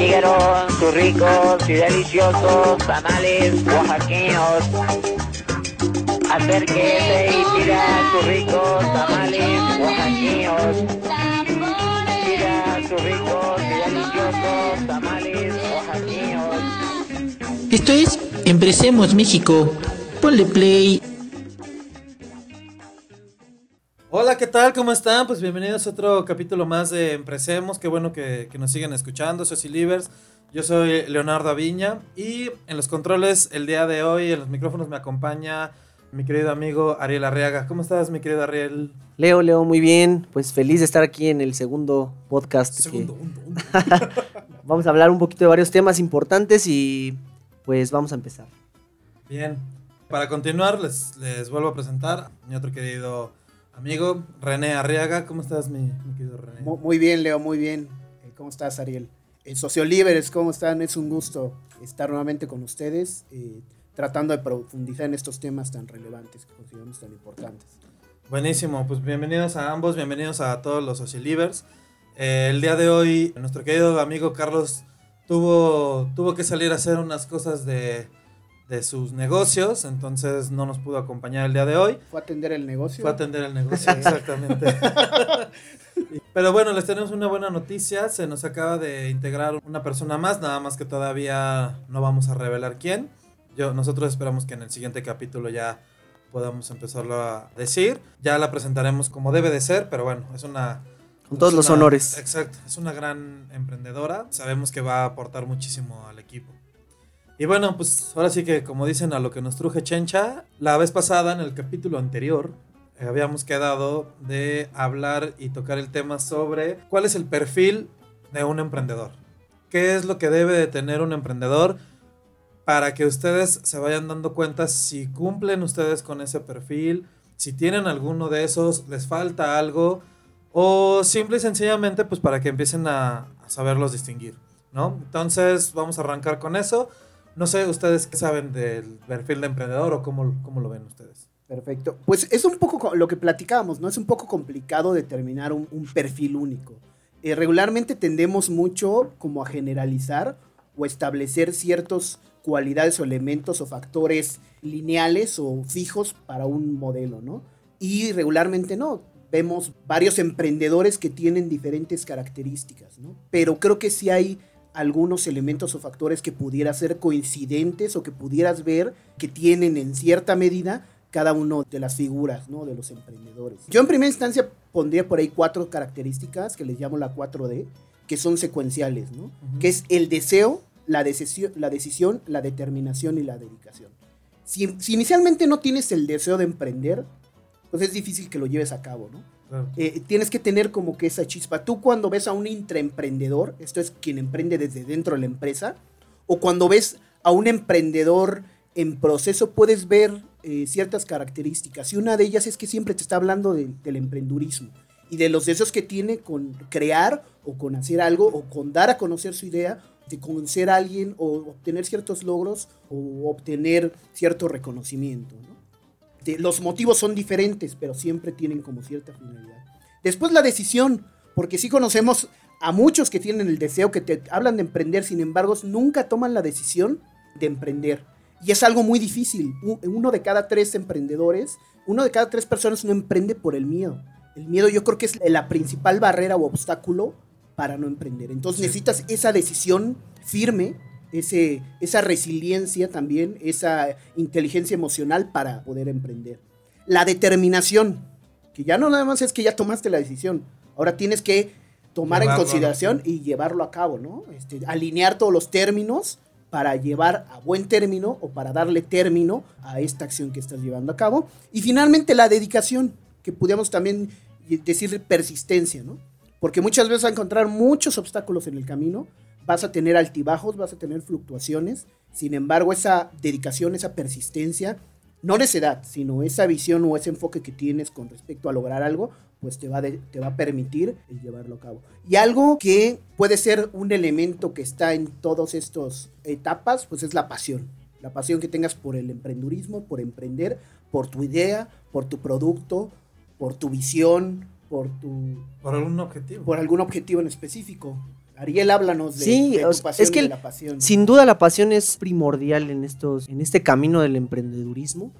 llegaron sus ricos y deliciosos tamales oaxaqueños. Acérquese y pida sus ricos tamales oaxaqueños. Pida sus ricos y deliciosos tamales oaxaqueños. Esto es Emprecemos México. Ponle play. Hola, ¿qué tal? ¿Cómo están? Pues bienvenidos a otro capítulo más de Emprecemos. Qué bueno que, que nos siguen escuchando. Soy Silivers. Yo soy Leonardo Aviña. Y en los controles el día de hoy, en los micrófonos, me acompaña mi querido amigo Ariel Arriaga. ¿Cómo estás, mi querido Ariel? Leo, Leo, muy bien. Pues feliz de estar aquí en el segundo podcast. que Segundo, undo, undo. Vamos a hablar un poquito de varios temas importantes y pues vamos a empezar. Bien. Para continuar, les, les vuelvo a presentar a mi otro querido amigo, René Arriaga. ¿Cómo estás, mi, mi querido René? Mu- Muy bien, Leo, muy bien. Eh, ¿Cómo estás, Ariel? Eh, Sociolíberes, ¿cómo están? Es un gusto estar nuevamente con ustedes, eh, tratando de profundizar en estos temas tan relevantes que consideramos tan importantes. Buenísimo, pues bienvenidos a ambos, bienvenidos a todos los Socialivers. Eh, el día de hoy, nuestro querido amigo Carlos tuvo, tuvo que salir a hacer unas cosas de, de sus negocios, entonces no nos pudo acompañar el día de hoy. ¿Fue a atender el negocio? Fue a atender el negocio, exactamente. Pero bueno, les tenemos una buena noticia. Se nos acaba de integrar una persona más, nada más que todavía no vamos a revelar quién. Yo, nosotros esperamos que en el siguiente capítulo ya podamos empezarlo a decir. Ya la presentaremos como debe de ser, pero bueno, es una... Con todos los honores. Exacto, es una gran emprendedora. Sabemos que va a aportar muchísimo al equipo. Y bueno, pues ahora sí que como dicen a lo que nos truje Chencha, la vez pasada en el capítulo anterior eh, habíamos quedado de hablar y tocar el tema sobre cuál es el perfil de un emprendedor. ¿Qué es lo que debe de tener un emprendedor para que ustedes se vayan dando cuenta si cumplen ustedes con ese perfil, si tienen alguno de esos, les falta algo o simple y sencillamente pues para que empiecen a, a saberlos distinguir, ¿no? Entonces vamos a arrancar con eso. No sé ustedes qué saben del perfil de emprendedor o cómo, cómo lo ven ustedes. Perfecto. Pues es un poco co- lo que platicábamos, ¿no? Es un poco complicado determinar un, un perfil único. Eh, regularmente tendemos mucho como a generalizar o establecer ciertas cualidades o elementos o factores lineales o fijos para un modelo, ¿no? Y regularmente no. Vemos varios emprendedores que tienen diferentes características, ¿no? Pero creo que sí hay algunos elementos o factores que pudiera ser coincidentes o que pudieras ver que tienen en cierta medida cada uno de las figuras, ¿no? De los emprendedores. Yo en primera instancia pondría por ahí cuatro características que les llamo la 4D, que son secuenciales, ¿no? Que es el deseo, la decisión, la decisión, la determinación y la dedicación. Si, si inicialmente no tienes el deseo de emprender, pues es difícil que lo lleves a cabo, ¿no? Eh, tienes que tener como que esa chispa. Tú cuando ves a un intraemprendedor, esto es quien emprende desde dentro de la empresa, o cuando ves a un emprendedor en proceso, puedes ver eh, ciertas características. Y una de ellas es que siempre te está hablando de- del emprendurismo y de los deseos que tiene con crear o con hacer algo o con dar a conocer su idea, de conocer a alguien o obtener ciertos logros o obtener cierto reconocimiento. ¿no? Los motivos son diferentes, pero siempre tienen como cierta finalidad. Después la decisión, porque sí conocemos a muchos que tienen el deseo, que te hablan de emprender, sin embargo, nunca toman la decisión de emprender. Y es algo muy difícil. Uno de cada tres emprendedores, uno de cada tres personas no emprende por el miedo. El miedo yo creo que es la principal barrera o obstáculo para no emprender. Entonces necesitas esa decisión firme, ese, esa resiliencia también, esa inteligencia emocional para poder emprender. La determinación, que ya no nada más es que ya tomaste la decisión, ahora tienes que tomar Llevarlo en consideración y llevarlo a cabo, ¿no? Este, alinear todos los términos para llevar a buen término o para darle término a esta acción que estás llevando a cabo. Y finalmente la dedicación, que pudiéramos también decir persistencia, ¿no? Porque muchas veces vas a encontrar muchos obstáculos en el camino, vas a tener altibajos, vas a tener fluctuaciones, sin embargo esa dedicación, esa persistencia, no necedad, sino esa visión o ese enfoque que tienes con respecto a lograr algo, pues te va, de- te va a permitir el llevarlo a cabo. Y algo que puede ser un elemento que está en todas estas etapas, pues es la pasión. La pasión que tengas por el emprendurismo, por emprender, por tu idea, por tu producto, por tu visión, por tu Por algún objetivo. por algún objetivo en específico. Ariel, háblanos de, Sí, de tu pasión es que y de el- la pasión. Sin duda la pasión es primordial en estos, en este camino del emprendedurismo,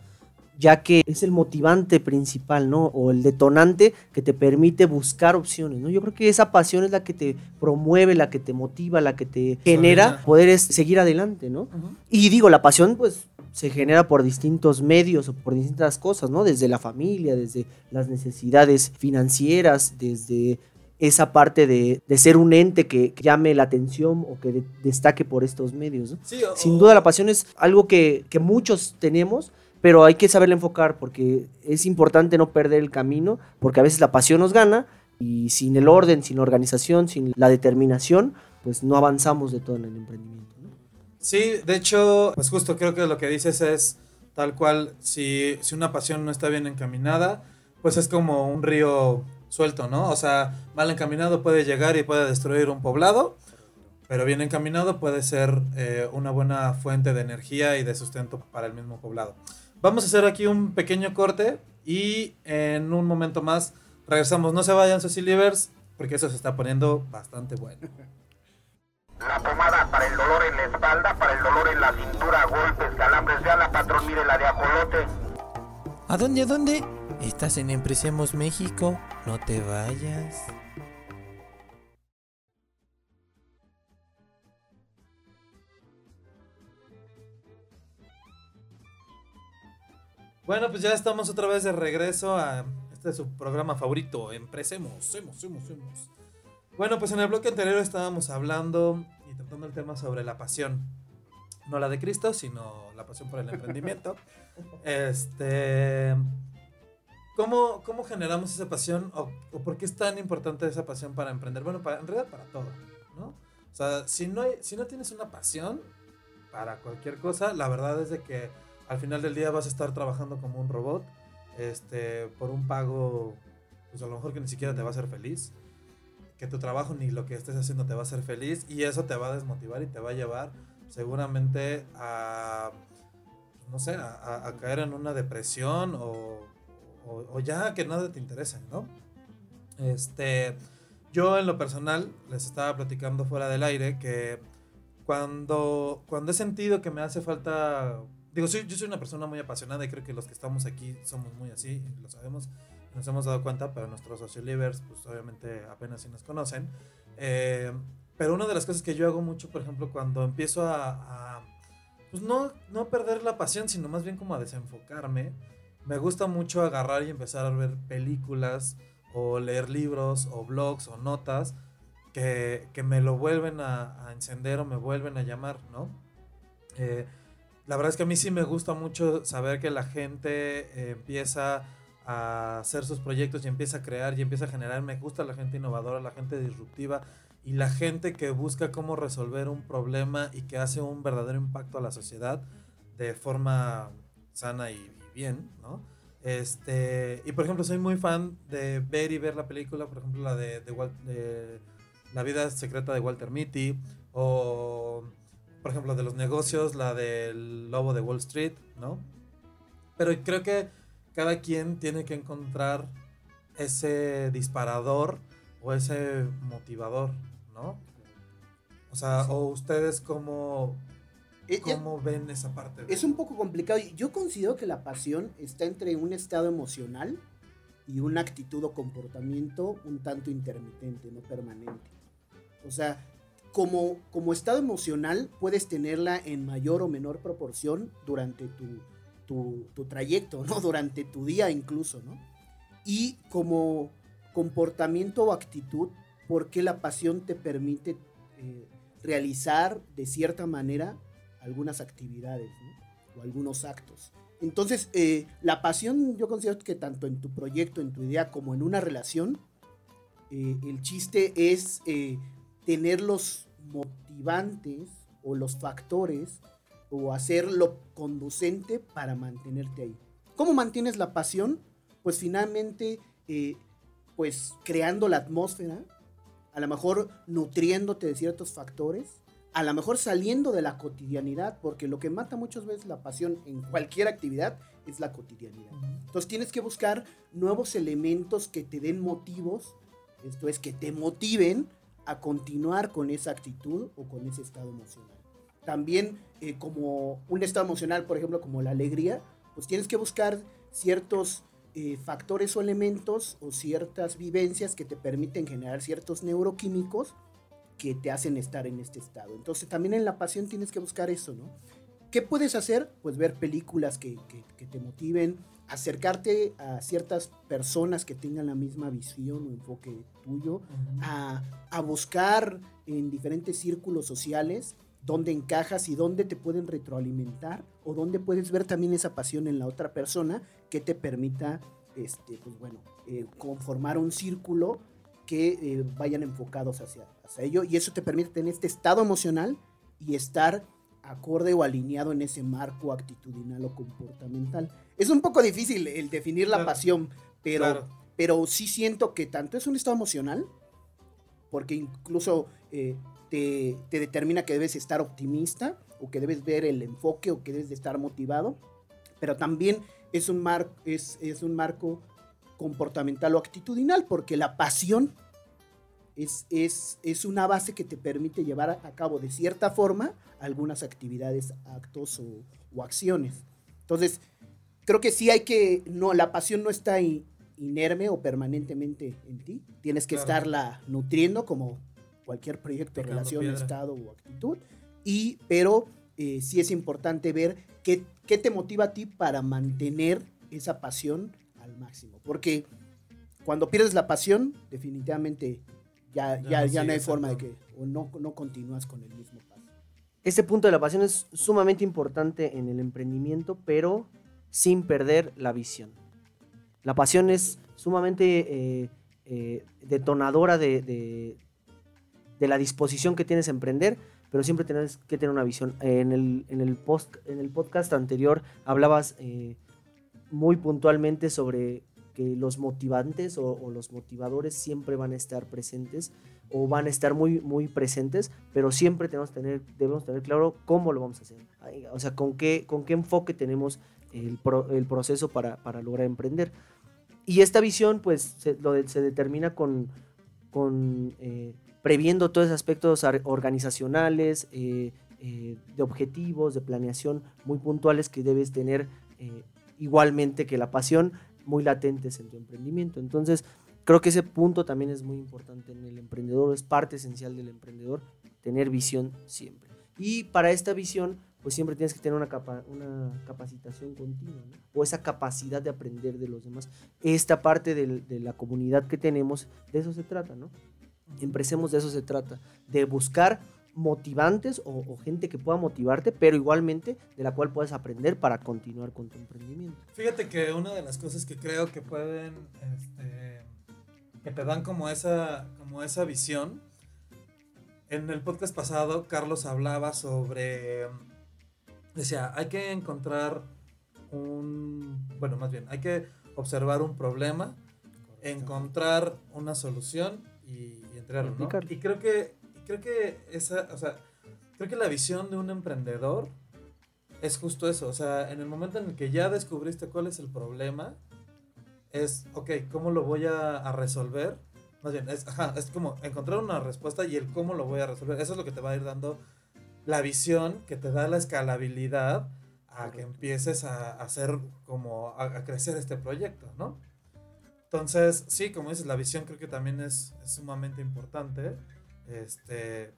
ya que es el motivante principal, ¿no? O el detonante que te permite buscar opciones, ¿no? Yo creo que esa pasión es la que te promueve, la que te motiva, la que te genera poder es- seguir adelante, ¿no? Y digo, la pasión, pues, se genera por distintos medios o por distintas cosas, ¿no? Desde la familia, desde las necesidades financieras, desde esa parte de, de ser un ente que, que llame la atención o que de- destaque por estos medios, ¿no? Sí, o- Sin duda la pasión es algo que, que muchos tenemos, pero hay que saberla enfocar porque es importante no perder el camino, porque a veces la pasión nos gana y sin el orden, sin la organización, sin la determinación, pues no avanzamos de todo en el emprendimiento. ¿no? Sí, de hecho, pues justo creo que lo que dices es tal cual, si, si una pasión no está bien encaminada, pues es como un río suelto, ¿no? O sea, mal encaminado puede llegar y puede destruir un poblado, pero bien encaminado puede ser eh, una buena fuente de energía y de sustento para el mismo poblado. Vamos a hacer aquí un pequeño corte y en un momento más regresamos. No se vayan, Ceci Livers, porque eso se está poniendo bastante bueno. La pomada para el dolor en la espalda, para el dolor en la cintura, golpes, calambres, ya la patrón, mire la de ajolote. ¿A dónde, a dónde? Estás en Empresemos México, no te vayas. Bueno, pues ya estamos otra vez de regreso a este su programa favorito, Empresemos, hemos, hemos, hemos. Bueno, pues en el bloque anterior estábamos hablando y tratando el tema sobre la pasión. No la de Cristo, sino la pasión por el emprendimiento. Este. ¿Cómo, cómo generamos esa pasión o, por qué es tan importante esa pasión para emprender? Bueno, para, en realidad para todo, ¿no? O sea, si no, hay- si no tienes una pasión para cualquier cosa, la verdad es de que al final del día vas a estar trabajando como un robot, este, por un pago, pues a lo mejor que ni siquiera te va a hacer feliz, que tu trabajo ni lo que estés haciendo te va a hacer feliz y eso te va a desmotivar y te va a llevar seguramente a, no sé, a, a- a caer en una depresión o, o- o ya que nada te interese, ¿no? Este, yo en lo personal les estaba platicando fuera del aire que cuando, cuando he sentido que me hace falta, digo, soy- yo soy una persona muy apasionada y creo que los que estamos aquí somos muy así, lo sabemos, nos hemos dado cuenta, pero nuestros sociolivers, pues obviamente apenas si nos conocen. Eh, pero una de las cosas que yo hago mucho, por ejemplo, cuando empiezo a, a, pues no, no perder la pasión, sino más bien como a desenfocarme, me gusta mucho agarrar y empezar a ver películas o leer libros o blogs o notas que, que me lo vuelven a, encender o me vuelven a llamar, ¿no? Eh, la verdad es que a mí sí me gusta mucho saber que la gente eh, empieza a hacer sus proyectos y empieza a crear y empieza a generar. Me gusta la gente innovadora, la gente disruptiva y la gente que busca cómo resolver un problema y que hace un verdadero impacto a la sociedad de forma sana y bien, ¿no? Este, y por ejemplo, soy muy fan de ver y ver la película, por ejemplo, la de, de Wal- de La vida secreta de Walter Mitty, o por ejemplo, de los negocios, la del lobo de Wall Street, ¿no? Pero creo que cada quien tiene que encontrar ese disparador o ese motivador, ¿no? O sea, o ustedes cómo, Eh, cómo ven esa parte. de- Es un poco complicado. Yo considero que la pasión está entre un estado emocional y una actitud o comportamiento un tanto intermitente, no permanente. O sea, como, como estado emocional puedes tenerla en mayor o menor proporción durante tu, tu, tu trayecto, ¿no? Durante tu día incluso, ¿no? Y como comportamiento o actitud, porque la pasión te permite eh, realizar de cierta manera algunas actividades ¿no? o algunos actos. Entonces, eh, la pasión yo considero que tanto en tu proyecto, en tu idea, como en una relación, eh, el chiste es eh, tener los motivantes o los factores o hacerlo conducente para mantenerte ahí. ¿Cómo mantienes la pasión? Pues finalmente, eh, pues creando la atmósfera, a lo mejor nutriéndote de ciertos factores, a lo mejor saliendo de la cotidianidad, porque lo que mata muchas veces la pasión en cualquier actividad es la cotidianidad. Entonces tienes que buscar nuevos elementos que te den motivos, esto es, que te motiven a continuar con esa actitud o con ese estado emocional. También eh, como un estado emocional, por ejemplo, como la alegría, pues tienes que buscar ciertos eh, factores o elementos o ciertas vivencias que te permiten generar ciertos neuroquímicos que te hacen estar en este estado. Entonces también en la pasión tienes que buscar eso, ¿no? ¿Qué puedes hacer? Pues ver películas que, que- que te motiven, acercarte a ciertas personas que tengan la misma visión o enfoque tuyo, a, a buscar en diferentes círculos sociales dónde encajas y dónde te pueden retroalimentar o dónde puedes ver también esa pasión en la otra persona que te permita, este, pues bueno, eh, conformar un círculo que eh, vayan enfocados hacia, ello y eso te permite tener este estado emocional y estar acorde o alineado en ese marco actitudinal o comportamental. Es un poco difícil el definir la Claro. pasión, pero, Claro. pero sí siento que tanto es un estado emocional, porque incluso eh, te, te determina que debes estar optimista o que debes ver el enfoque o que debes de estar motivado, pero también es un, mar, es, es un marco comportamental o actitudinal, porque la pasión es, es, es una base que te permite llevar a cabo de cierta forma algunas actividades, actos o, o acciones. Entonces, creo que sí hay que, no, la pasión no está i- inerme o permanentemente en ti, tienes que Claro. estarla nutriendo como cualquier proyecto, Picando relación, piedra. estado o actitud, y, pero eh, sí es importante ver qué, qué te motiva a ti para mantener esa pasión al máximo, porque cuando pierdes la pasión, definitivamente ya, Ya ya, no ya no hay forma de que, o no, no continúas con el mismo paso. Este punto de la pasión es sumamente importante en el emprendimiento, pero sin perder la visión. La pasión es sumamente eh, eh, detonadora de, de- de la disposición que tienes a emprender, pero siempre tienes que tener una visión. En el, en el, post, en el podcast anterior hablabas eh, muy puntualmente sobre que los motivantes o, o los motivadores siempre van a estar presentes o van a estar muy, muy presentes, pero siempre tenemos, que tener, debemos tener claro cómo lo vamos a hacer. O sea, con qué, con qué enfoque tenemos el, pro- el proceso para, para lograr emprender. Y esta visión, pues, se, lo de- se determina con, con eh, previendo todos esos aspectos organizacionales, eh, eh, de objetivos, de planeación muy puntuales que debes tener eh, igualmente que la pasión muy latentes en tu emprendimiento. Entonces, creo que ese punto también es muy importante en el emprendedor, es parte esencial del emprendedor, tener visión siempre. Y para esta visión, pues siempre tienes que tener una, una capacitación continua, ¿no? o esa capacidad de aprender de los demás. Esta parte del- de la comunidad que tenemos, de eso se trata, ¿no? Empecemos de eso se trata, de buscar motivantes o, o gente que pueda motivarte, pero igualmente de la cual puedes aprender para continuar con tu emprendimiento. Fíjate que una de las cosas que creo que pueden, este, que te dan como esa, como esa visión, en el podcast pasado Carlos hablaba sobre, decía, hay que encontrar un, bueno, más bien, hay que observar un problema, encontrar una solución y, y entregarlo, ¿no? Aplicarlo. Y creo que, creo que esa, o sea, creo que la visión de un emprendedor es justo eso. O sea, en el momento en el que ya descubriste cuál es el problema, es, ok, ¿cómo lo voy a, a resolver? Más bien, es, ajá, es como encontrar una respuesta y el cómo lo voy a resolver. Eso es lo que te va a ir dando la visión que te da la escalabilidad a que empieces a, a hacer como a, a crecer este proyecto, ¿no? Entonces, sí, como dices, la visión creo que también es, es sumamente importante. Este,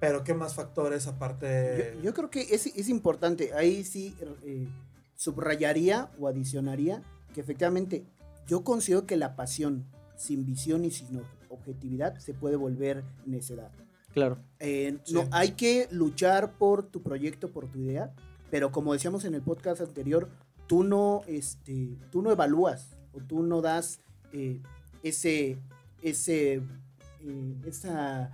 pero ¿qué más factores aparte? Yo, yo creo que es, es importante, ahí sí eh, subrayaría o adicionaría que efectivamente yo considero que la pasión sin visión y sin ob- objetividad se puede volver necedad. Claro. Eh, Sí. no, hay que luchar por tu proyecto, por tu idea, pero como decíamos en el podcast anterior, tú no, este, tú no evalúas o tú no das eh, ese, ese, eh, esa,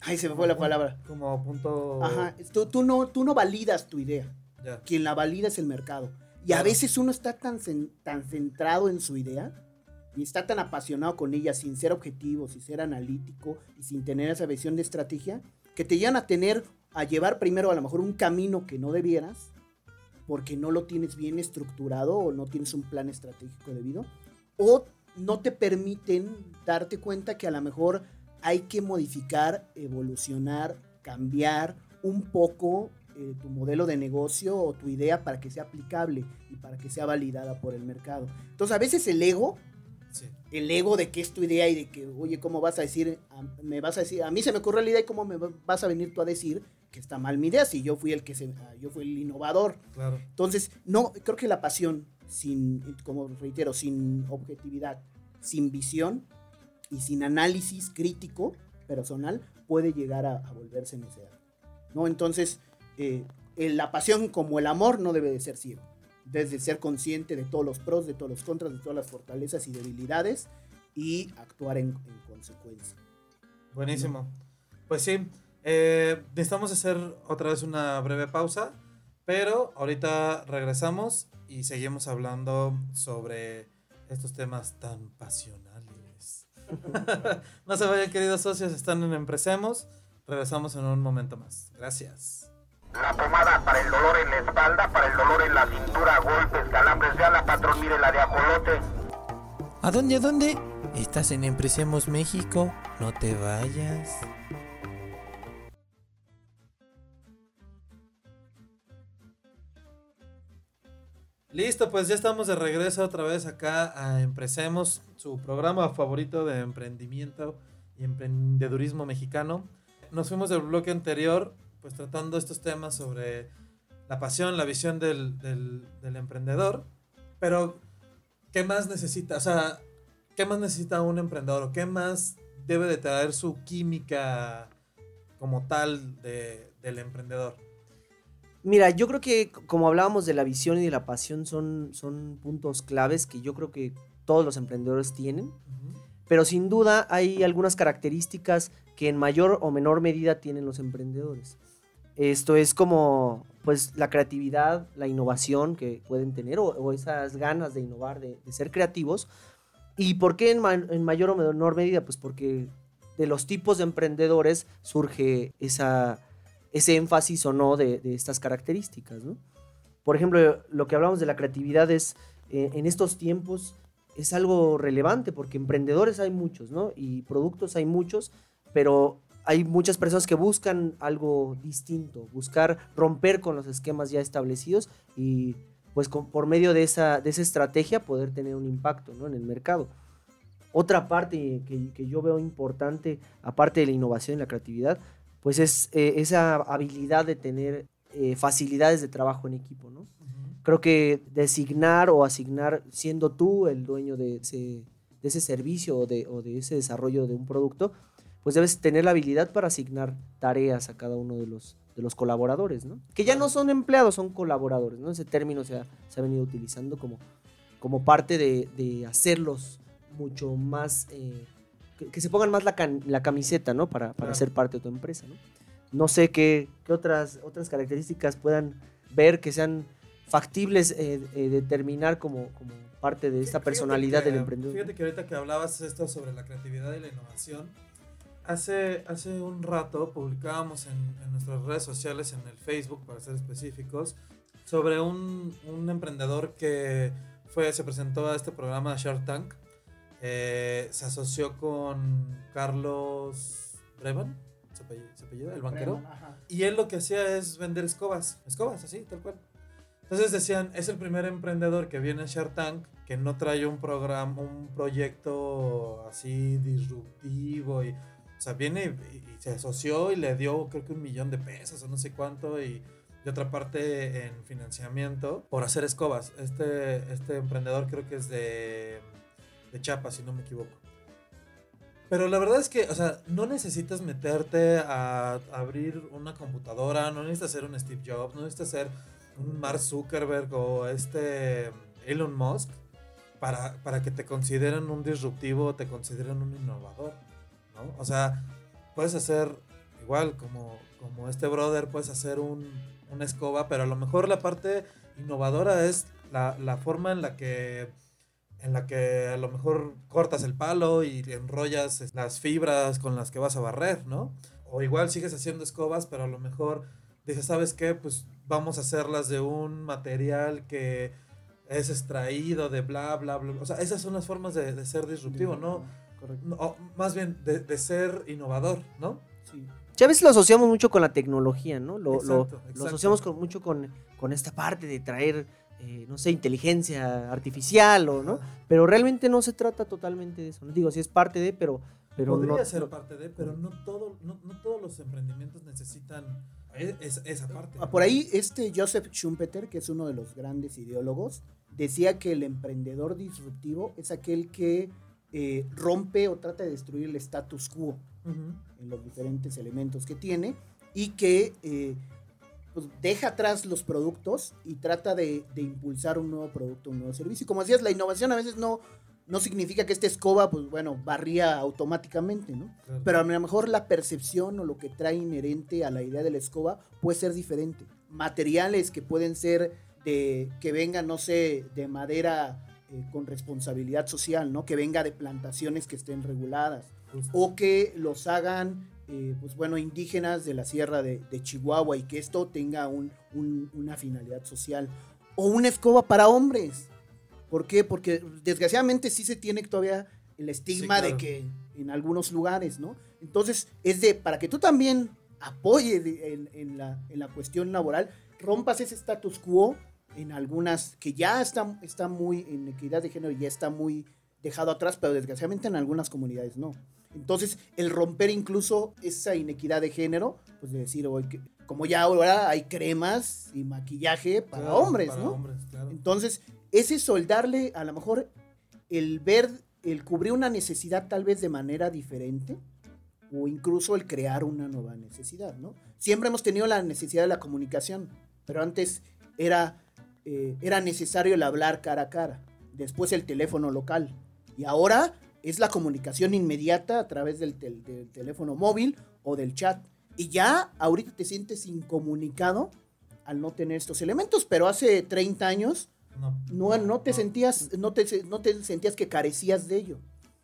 ay, se me fue la palabra. Como punto. Ajá, tú, tú no, tú no validas tu idea. Ya. Quien la valida es el mercado. Y a veces uno está tan, tan centrado en su idea y está tan apasionado con ella sin ser objetivo, sin ser analítico y sin tener esa visión de estrategia, que te llevan a tener, a llevar primero a lo mejor un camino que no debieras, porque no lo tienes bien estructurado o no tienes un plan estratégico debido, o no te permiten darte cuenta que a lo mejor hay que modificar, evolucionar, cambiar un poco eh, tu modelo de negocio o tu idea para que sea aplicable y para que sea validada por el mercado. Entonces, a veces el ego, Sí. el ego de que es tu idea y de que, oye, ¿cómo vas a decir? A, me vas a decir, a mí se me ocurrió la idea y cómo me vas a venir tú a decir que está mal mi idea si yo fui el que se, ah, yo fui el innovador. Claro. Entonces, no, creo que la pasión, sin, como reitero, sin objetividad, sin visión y sin análisis crítico personal, puede llegar a, a volverse necedad. ¿no? Entonces, eh, la pasión como el amor no debe de ser ciego. Desde ser consciente de todos los pros, de todos los contras, de todas las fortalezas y debilidades y actuar en, en consecuencia. Buenísimo. Pues sí, eh, necesitamos hacer otra vez una breve pausa, pero ahorita regresamos y seguimos hablando sobre estos temas tan pasionales. no se vayan, queridos socios, están en Empresemos. Regresamos en un momento más. Gracias. La pomada para el dolor en la espalda, para el dolor en la cintura, golpes, calambres de ala, patrón, mire la de ajolote. ¿A dónde, a dónde? Estás en Empresemos México, no te vayas. Listo, pues ya estamos de regreso otra vez acá a Empresemos, su programa favorito de emprendimiento y emprendedurismo mexicano. Nos fuimos del bloque anterior, pues tratando estos temas sobre la pasión, la visión del, emprendedor. Pero, ¿qué más necesita? O sea, ¿qué más necesita un emprendedor? ¿O qué más debe de traer su química como tal de- del emprendedor? Mira, yo creo que como hablábamos de la visión y de la pasión son, son puntos claves que yo creo que todos los emprendedores tienen, pero sin duda hay algunas características que en mayor o menor medida tienen los emprendedores. Esto es como pues la creatividad, la innovación que pueden tener o, o esas ganas de innovar, de, de ser creativos. ¿Y por qué en, ma- en mayor o menor medida? Pues porque de los tipos de emprendedores surge esa, ese énfasis o no de, de estas características, ¿no? Por ejemplo, lo que hablamos de la creatividad es, eh, en estos tiempos, es algo relevante porque emprendedores hay muchos, ¿no? Y productos hay muchos, pero hay muchas personas que buscan algo distinto, buscar romper con los esquemas ya establecidos y pues con- por medio de esa, de esa estrategia poder tener un impacto ¿no? en el mercado. Otra parte que, que yo veo importante, aparte de la innovación y la creatividad, pues es eh, esa habilidad de tener eh, facilidades de trabajo en equipo, ¿no? Creo que designar o asignar, siendo tú el dueño de ese, de ese servicio o de, o de ese desarrollo de un producto, pues debes tener la habilidad para asignar tareas a cada uno de los, de los colaboradores, ¿no? Que ya no son empleados, son colaboradores, ¿no? Ese término se ha, se ha venido utilizando como, como parte de, de hacerlos mucho más... eh, que, que se pongan más la, can- la camiseta, ¿no? Para, para Claro. ser parte de tu empresa, ¿no? No sé qué, qué otras, otras características puedan ver que sean factibles eh, eh, determinar como, como parte de esta Fíjate personalidad que- del emprendedor. Fíjate que ahorita que hablabas esto sobre la creatividad y la innovación, hace, hace un rato publicábamos en, en nuestras redes sociales, en el Facebook para ser específicos, sobre un, un emprendedor que fue, se presentó a este programa Shark Tank. Eh, se asoció con Carlos Brevan, ¿se apellida? El banquero. Y él lo que hacía es vender escobas. Escobas, así, tal cual. Entonces decían, es el primer emprendedor que viene a Shark Tank que no trae un programa, un proyecto así disruptivo. Y, o sea, viene y, y se asoció y le dio creo que un millón de pesos o no sé cuánto. Y, y otra parte en financiamiento por hacer escobas. Este, este emprendedor creo que es de, de Chiapas, si no me equivoco. Pero la verdad es que, o sea, no necesitas meterte a abrir una computadora, no necesitas ser un Steve Jobs, no necesitas ser un Mark Zuckerberg o este Elon Musk para, para que te consideren un disruptivo, te consideren un innovador, ¿no? O sea, puedes hacer igual como, como este brother, puedes hacer un, una escoba, pero a lo mejor la parte innovadora es la, la forma en la que en la que a lo mejor cortas el palo y enrollas las fibras con las que vas a barrer, ¿no? O igual sigues haciendo escobas, pero a lo mejor dices, ¿sabes qué? Pues vamos a hacerlas de un material que es extraído de bla, bla, bla. O sea, esas son las formas de, de ser disruptivo, ¿no? correcto. O más bien de, de ser innovador, ¿no? Sí. Ya a veces lo asociamos mucho con la tecnología, ¿no? Lo, lo- Exacto, lo asociamos con, mucho con, con esta parte de traer, eh, no sé, inteligencia artificial o, ¿no? Pero realmente no se trata totalmente de eso. ¿no? Digo, sí es parte de, pero, pero Podría no. ser parte de, pero no, todo, no, no todos los emprendimientos necesitan e- es- esa parte. Ah, Por ahí, este Joseph Schumpeter, que es uno de los grandes ideólogos, decía que el emprendedor disruptivo es aquel que eh, rompe o trata de destruir el status quo en los diferentes elementos que tiene y que eh, pues, deja atrás los productos y trata de, de impulsar un nuevo producto, un nuevo servicio. Y como decías, la innovación a veces no, no significa que esta escoba, pues bueno, barría automáticamente, ¿no? Claro. Pero a lo mejor la percepción o lo que trae inherente a la idea de la escoba puede ser diferente. Materiales que pueden ser de que vengan, no sé, de madera eh, con responsabilidad social, ¿no? Que venga de plantaciones que estén reguladas Justo. o que los hagan, eh, pues bueno, indígenas de la sierra de, de Chihuahua y que esto tenga un- un- una finalidad social. O una escoba para hombres. ¿Por qué? Porque desgraciadamente sí se tiene todavía el estigma Sí, claro. de que en algunos lugares, ¿no? Entonces, es de, para que tú también apoyes en la, en la cuestión laboral, rompas ese status quo en algunas que ya está, está muy, en equidad de género, ya está muy dejado atrás, pero desgraciadamente en algunas comunidades no. Entonces, el romper incluso esa inequidad de género, pues de decir, "Oye, que- como ya ahora hay cremas y maquillaje para Claro, hombres, para ¿no? hombres, claro. Entonces, es eso, el darle a lo mejor el ver, el cubrir una necesidad tal vez de manera diferente o incluso el crear una nueva necesidad, ¿no? Siempre hemos tenido la necesidad de la comunicación, pero antes era, eh, era necesario el hablar cara a cara, después el teléfono local y ahora es la comunicación inmediata a través del, tel- del teléfono móvil o del chat. Y ya ahorita te sientes incomunicado al no tener estos elementos, pero hace 30 años No, no, no te sentías, no te, no te sentías que carecías de ello.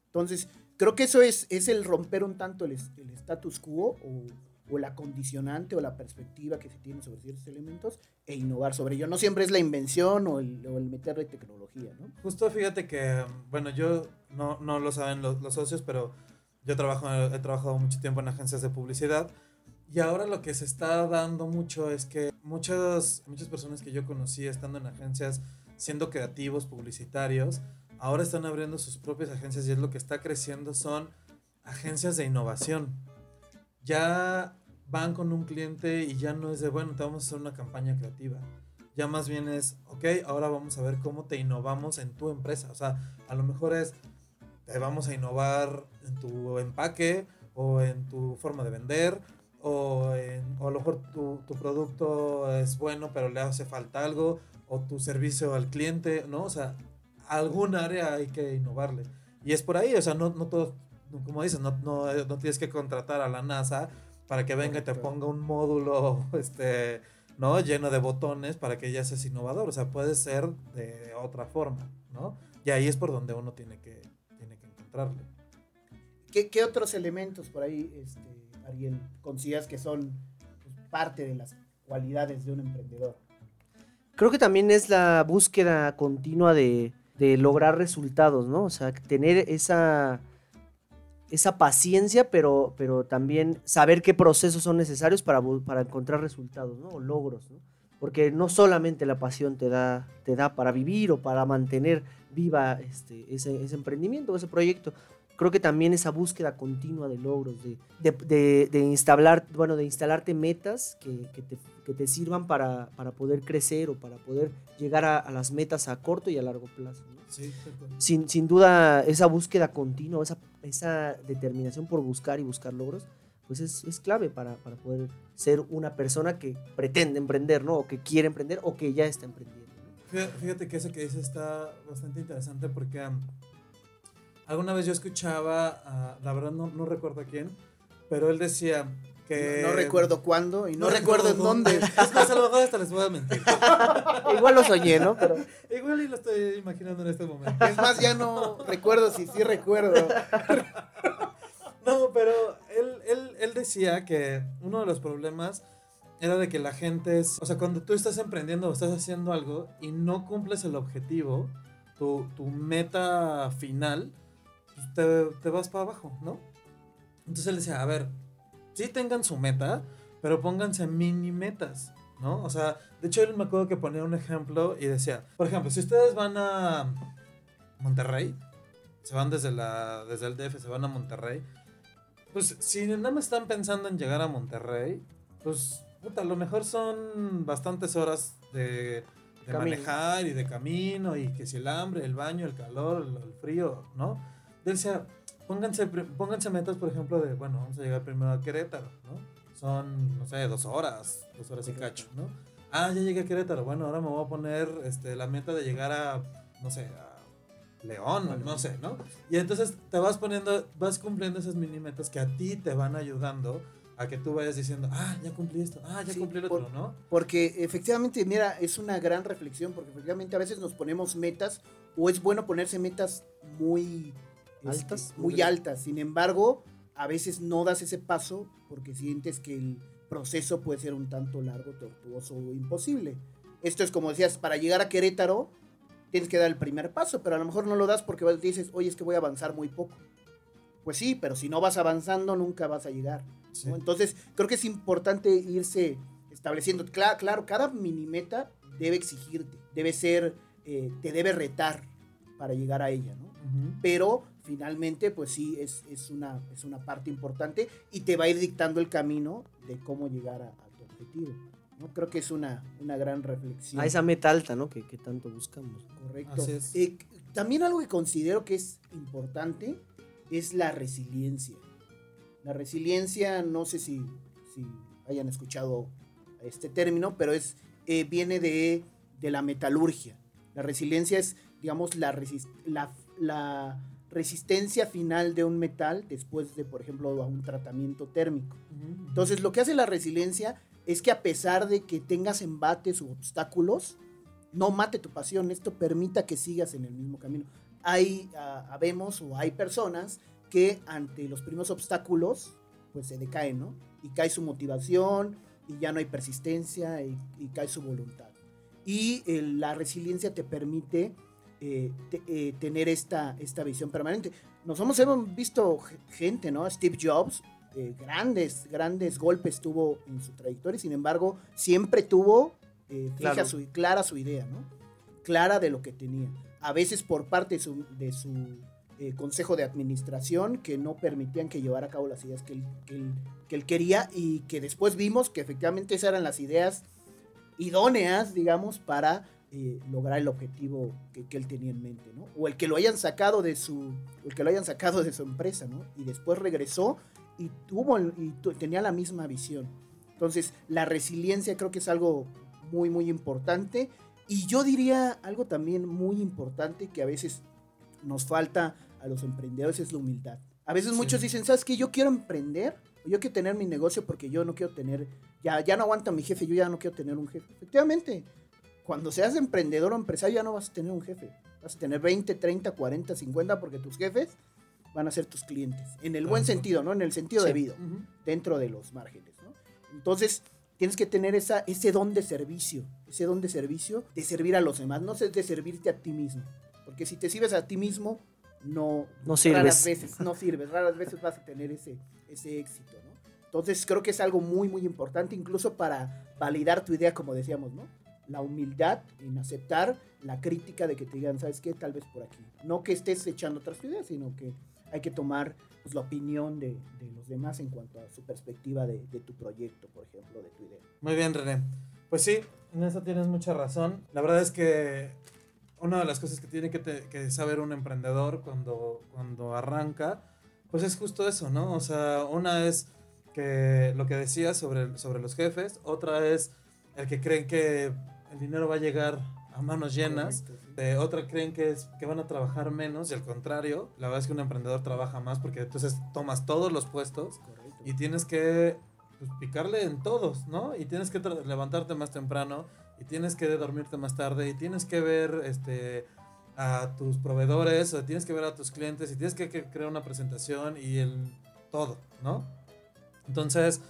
Entonces, creo que eso es, es el romper un tanto el, el status quo o, o la condicionante o la perspectiva que se tiene sobre ciertos elementos e innovar sobre ello. No siempre es la invención o el, o el meterle tecnología, ¿no? Justo fíjate que, bueno, yo no, no lo saben los, los socios, pero yo trabajo, he trabajado mucho tiempo en agencias de publicidad y ahora lo que se está dando mucho es que muchas, muchas personas que yo conocí estando en agencias, siendo creativos, publicitarios, ahora están abriendo sus propias agencias y es lo que está creciendo son agencias de innovación. Ya van con un cliente y ya no es de, bueno, te vamos a hacer una campaña creativa. Ya más bien es, ok, ahora vamos a ver cómo te innovamos en tu empresa. O sea, a lo mejor es, te vamos a innovar en tu empaque o en tu forma de vender o, en- a lo mejor tu, tu producto es bueno pero le hace falta algo o tu servicio al cliente, ¿no? O sea, algún área hay que innovarle. Y es por ahí, o sea, no, no todo, no- como dices, no, no, no tienes que contratar a la NASA para que venga y te ponga un módulo, este, ¿no? Lleno de botones para que ya seas innovador. O sea, puede ser de otra forma, ¿no? Y ahí es por donde uno tiene que, tiene que encontrarle. ¿Qué, qué otros elementos por ahí, este, Ariel, consideras que son pues, parte de las cualidades de un emprendedor? Creo que también es la búsqueda continua de, de lograr resultados, ¿no? O sea, tener esa, esa paciencia, pero, pero también saber qué procesos son necesarios para, para encontrar resultados, ¿no? O logros, ¿no? Porque no solamente la pasión te da, te da para vivir o para mantener viva este, ese, ese emprendimiento o ese proyecto. Creo que también esa búsqueda continua de logros, de, de, de- de instalar, bueno, de instalarte metas que, que te, que te sirvan para, para poder crecer o para poder llegar a, a las metas a corto y a largo plazo. ¿no? Sí, sin, sin duda esa búsqueda continua, esa, esa determinación por buscar y buscar logros, pues es, es clave para, para poder ser una persona que pretende emprender, ¿no? O que quiere emprender o que ya está emprendiendo. Fíjate, que eso que dices está bastante interesante porque alguna vez yo escuchaba, la verdad no, no recuerdo a quién, pero él decía que... No, no recuerdo cuándo y no, recuerdo en dónde. Es más, a lo mejor hasta les voy a mentir. Igual lo soñé, ¿no? Pero Igual y lo estoy imaginando en este momento. Es más, ya no recuerdo si sí recuerdo. No, pero él, él, él decía que uno de los problemas era de que la gente es, o sea, cuando tú estás emprendiendo o estás haciendo algo y no cumples el objetivo, tu, tu meta final, pues, te, te vas para abajo, ¿no? Entonces él decía, a ver, sí tengan su meta, pero pónganse mini metas, ¿no? O sea, de hecho él me acuerdo que ponía un ejemplo y decía, por ejemplo, si ustedes van a Monterrey, se van desde, la, desde el DF, se van a Monterrey, pues si nada más están pensando en llegar a Monterrey, pues puta, a lo mejor son bastantes horas de, de manejar y de camino y que si el hambre, el baño, el calor, el, el frío, ¿no? Él decía, pónganse, pónganse metas, por ejemplo, de, bueno, vamos a llegar primero a Querétaro, ¿no? Son, no sé, dos horas, dos horas y cacho, ¿no? Ah, ya llegué a Querétaro, bueno, ahora me voy a poner este, la meta de llegar a, no sé, a León, no sé, ¿no? Y entonces te vas poniendo, vas cumpliendo esas mini metas que a ti te van ayudando a que tú vayas diciendo, ah, ya cumplí esto, ah, ya Sí, cumplí lo por- otro, ¿no? Porque efectivamente, mira, es una gran reflexión, porque efectivamente a veces nos ponemos metas, o es bueno ponerse metas muy este, Altas. muy altas. Sin embargo, a veces no das ese paso porque sientes que el proceso puede ser un tanto largo, tortuoso o imposible. Esto es como decías, para llegar a Querétaro tienes que dar el primer paso, pero a lo mejor no lo das porque dices, oye, es que voy a avanzar muy poco. Pues sí, pero si no vas avanzando nunca vas a llegar. ¿no? Sí. Entonces, creo que es importante irse estableciendo. Claro, claro cada mini meta debe exigirte, debe ser, eh, te debe retar para llegar a ella, ¿no? Ujú. Pero finalmente, pues sí, es, es, una, es una parte importante y te va a ir dictando el camino de cómo llegar a, a tu objetivo. ¿no? Creo que es una, una gran reflexión. A esa meta alta, ¿no? Que, que tanto buscamos. Correcto. Así es. Eh, también algo que considero que es importante es la resiliencia. La resiliencia, no sé si, si hayan escuchado este término, pero es, eh, viene de, de la metalurgia. La resiliencia es, digamos, la, la, la resistencia final de un metal después de, por ejemplo, a un tratamiento térmico. Entonces, lo que hace la resiliencia es que a pesar de que tengas embates u obstáculos, no mate tu pasión, esto permita que sigas en el mismo camino. Hay, habemos o hay personas que ante los primeros obstáculos, pues se decaen, ¿no? Y cae su motivación, y ya no hay persistencia, y, y cae su voluntad. Y eh, la resiliencia te permite eh, te- eh, tener esta, esta visión permanente. Nos hemos, hemos visto gente, ¿no? Steve Jobs, eh, grandes, grandes golpes tuvo en su trayectoria, sin embargo, siempre tuvo eh, fija Claro. su, clara su idea, ¿no? Clara de lo que tenía. A veces por parte de su, de su eh, consejo de administración que no permitían que llevara a cabo las ideas que él, que él- que él quería y que después vimos que efectivamente esas eran las ideas idóneas, digamos, para eh, lograr el objetivo que, que él tenía en mente, ¿no? O el que lo hayan sacado de su, el que lo hayan sacado de su empresa, ¿no? Y después regresó y tuvo y tenía la misma visión. Entonces, la resiliencia creo que es algo muy, muy importante. Y yo diría algo también muy importante que a veces nos falta a los emprendedores es la humildad. A veces Sí. muchos dicen, ¿sabes qué? Yo quiero emprender, yo quiero tener mi negocio porque yo no quiero tener, ya, ya no aguanta mi jefe, yo ya no quiero tener un jefe. Efectivamente, cuando seas emprendedor o empresario ya no vas a tener un jefe. Vas a tener 20, 30, 40, 50 porque tus jefes van a ser tus clientes. En el buen sentido, ¿no? En el sentido Sí. debido, dentro de los márgenes, ¿no? Entonces, tienes que tener esa, ese don de servicio, ese don de servicio de servir a los demás, no es de servirte a ti mismo. Porque si te sirves a ti mismo, no, No sirves. raras veces no sirves, raras veces vas a tener ese, ese éxito, ¿no? Entonces creo que es algo muy, muy importante, incluso para validar tu idea, como decíamos, ¿no? La humildad en aceptar la crítica de que te digan, ¿sabes qué? Tal vez por aquí. No que estés echando otras ideas, sino que hay que tomar pues, la opinión de, los demás en cuanto a su perspectiva de, tu proyecto, por ejemplo, de tu idea. Muy bien, René. Pues sí, en eso tienes mucha razón. La verdad es que una de las cosas que tiene que, que saber un emprendedor cuando, cuando arranca, pues es justo eso, ¿no? O sea, una es que lo que decías sobre, sobre los jefes, otra es el que creen que el dinero va a llegar a manos llenas. Correcto, sí. De otra creen que, es, que van a trabajar menos y al contrario, la verdad es que un emprendedor trabaja más porque entonces tomas todos los puestos Correcto. y tienes que pues, picarle en todos, ¿no? Y tienes que levantarte más temprano y tienes que dormirte más tarde y tienes que ver este a tus proveedores o tienes que ver a tus clientes y tienes que, que crear una presentación y el todo, ¿no? Entonces,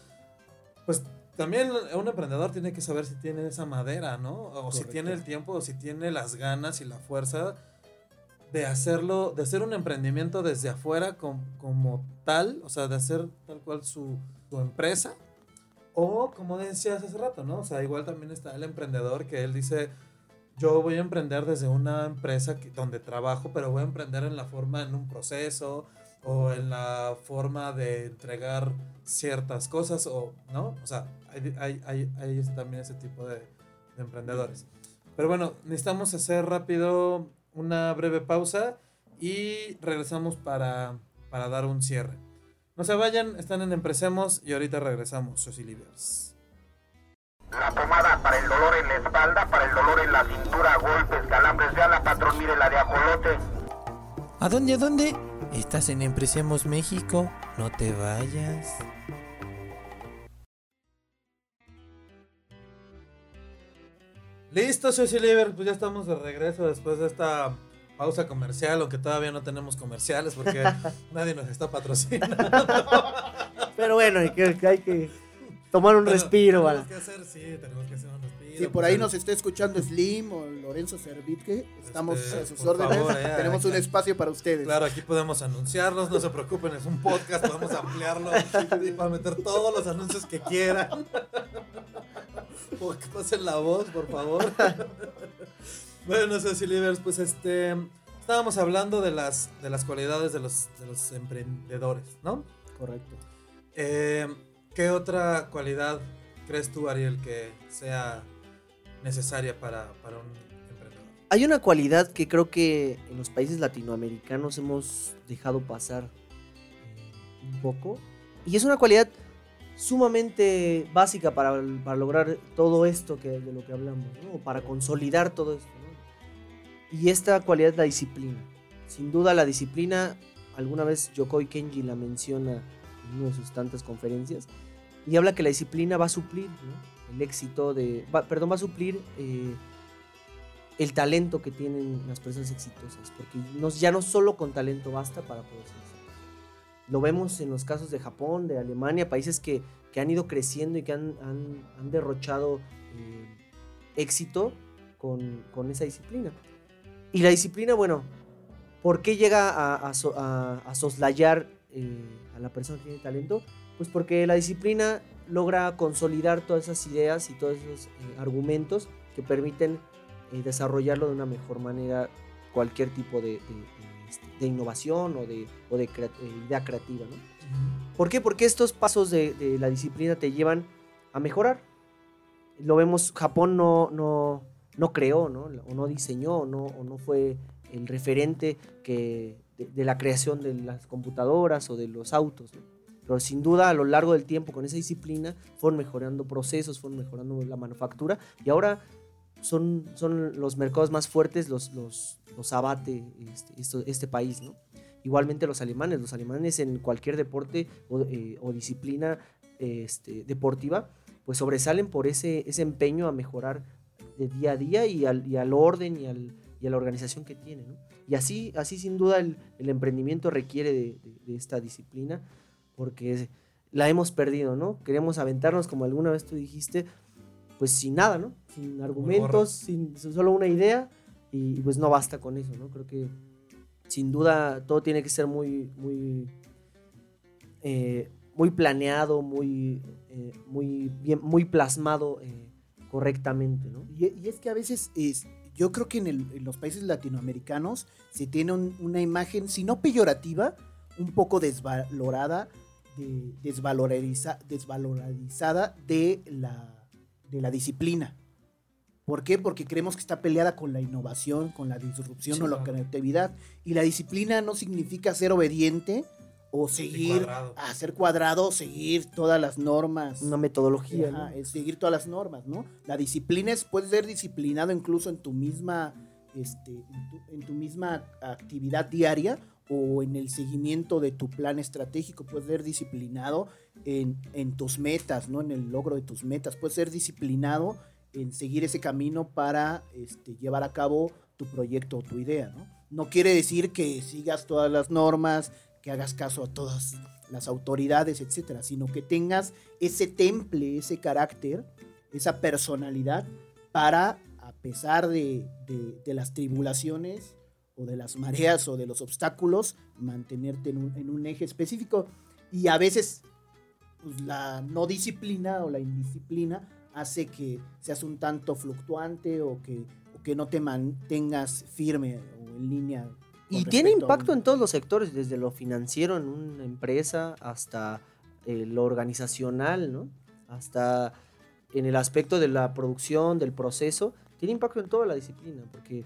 pues también un emprendedor tiene que saber si tiene esa madera, ¿no? O si tiene el tiempo o si tiene las ganas y la fuerza de hacerlo, de hacer un emprendimiento desde afuera com- como tal, o sea, de hacer tal cual su, su empresa. O como decías hace rato, ¿no? O sea, igual también está el emprendedor que él dice, yo voy a emprender desde una empresa que- donde trabajo, pero voy a emprender en la forma, en un proceso o en la forma de entregar ciertas cosas, o, ¿no? O sea, hay, hay, hay, hay ese- también ese tipo de, de emprendedores. Pero bueno, necesitamos hacer rápido una breve pausa y regresamos para, para dar un cierre. No se vayan, están en Empecemos y ahorita regresamos, Soy Livers. La pomada para el dolor en la espalda, para el dolor en la cintura, golpes, calambres de ala, patrón, mire la de ajolote. ¿A dónde, a dónde? Estás en Empecemos México, no te vayas. Listo, Liver, pues ya estamos de regreso después de esta pausa comercial, aunque todavía no tenemos comerciales porque nadie nos está patrocinando. Pero bueno, hay que, hay que tomar un Pero respiro. Tenemos ¿vale? que hacer, sí, tenemos que hacer un respiro. Si por pues, ahí nos está escuchando Slim o Lorenzo Servitque, estamos Este, a sus órdenes. favor, eh, Tenemos un espacio para ustedes. Claro, aquí podemos anunciarnos, no se preocupen, es un podcast, podemos ampliarlo y para meter todos los anuncios que quieran. O que pasen la voz, por favor. Bueno, Ceci Livers, pues este. Estábamos hablando de las, de las cualidades de los, de los emprendedores, ¿no? Correcto. Eh, ¿Qué otra cualidad crees tú, Ariel, que sea necesaria para, un emprendedor? Hay una cualidad que creo que en los países latinoamericanos hemos dejado pasar eh, un poco. Y es una cualidad sumamente básica para, para lograr todo esto que, de lo que hablamos, ¿no? Para consolidar todo esto. Y esta cualidad es la disciplina. Sin duda la disciplina, alguna vez Yokoi Kenji la menciona en una de sus tantas conferencias, y habla que la disciplina va a suplir ¿no? El éxito de... va- perdón, va a suplir... eh, el talento que tienen las personas exitosas, porque no- ya no solo con talento basta para poder ser exitoso. Lo vemos en los casos de Japón, de Alemania, países que, que han ido creciendo y que han, han- han derrochado eh, éxito con, con esa disciplina. Y la disciplina, bueno, ¿por qué llega a, a a- a soslayar eh, a la persona que tiene talento? Pues porque la disciplina logra consolidar todas esas ideas y todos esos eh, argumentos que permiten eh, desarrollarlo de una mejor manera cualquier tipo de, de- de, de innovación o de, o de crea- eh, idea creativa. ¿no? ¿Por qué? Porque estos pasos de, la disciplina te llevan a mejorar. Lo vemos, Japón no, no, no creó, ¿no? o no diseñó, o no, o no fue el referente que, de, de la creación de las computadoras o de los autos. ¿no? Pero sin duda a lo largo del tiempo con esa disciplina fueron mejorando procesos, fueron mejorando la manufactura y ahora son, son los mercados más fuertes, los, los, los abate este, este país, ¿no? Igualmente los alemanes, los alemanes en cualquier deporte o, eh, o disciplina este, deportiva, pues sobresalen por ese, ese empeño a mejorar de día a día y al, y al orden y, al- y a la organización que tienen, ¿no? Y así, así sin duda el, el emprendimiento requiere de, de- de esta disciplina porque la hemos perdido, ¿no? Queremos aventarnos, como alguna vez tú dijiste, pues sin nada, ¿no? Sin argumentos, sin solo una idea y, y pues no basta con eso, ¿no? Creo que sin duda todo tiene que ser muy, muy, eh, muy planeado, muy, eh, muy bien, muy plasmado eh, correctamente, ¿no? Y, y es que a veces es, yo creo que en, el- en los países latinoamericanos se tiene un- una imagen, si no peyorativa, un poco desvalorada, de, desvaloriza- desvalorizada de la, de la disciplina. ¿Por qué? Porque creemos que está peleada con la innovación, con la disrupción Sí, o la creatividad. Y la disciplina no significa ser obediente o seguir, cuadrado. a ser cuadrado, seguir todas las normas. Una metodología, Ajá, ¿no? es seguir todas las normas, ¿no? La disciplina es, puedes ser disciplinado incluso en tu misma, este, en tu, en tu misma actividad diaria o en el seguimiento de tu plan estratégico. Puedes ser disciplinado en, tus metas, ¿no? En el logro de tus metas. Puedes ser disciplinado en seguir ese camino para este, llevar a cabo tu proyecto o tu idea, ¿no? No quiere decir que sigas todas las normas, que hagas caso a todas las autoridades, etcétera, sino que tengas ese temple, ese carácter, esa personalidad para, a pesar de las tribulaciones o de las mareas o de los obstáculos, mantenerte en un, en un eje específico. Y a veces pues, la no disciplina o la indisciplina hace que seas un tanto fluctuante o que, o que no te mantengas firme o en línea. Y tiene impacto un- en todos los sectores, desde lo financiero en una empresa hasta eh, lo organizacional, ¿no? Hasta en el aspecto de la producción, del proceso. Tiene impacto en toda la disciplina, porque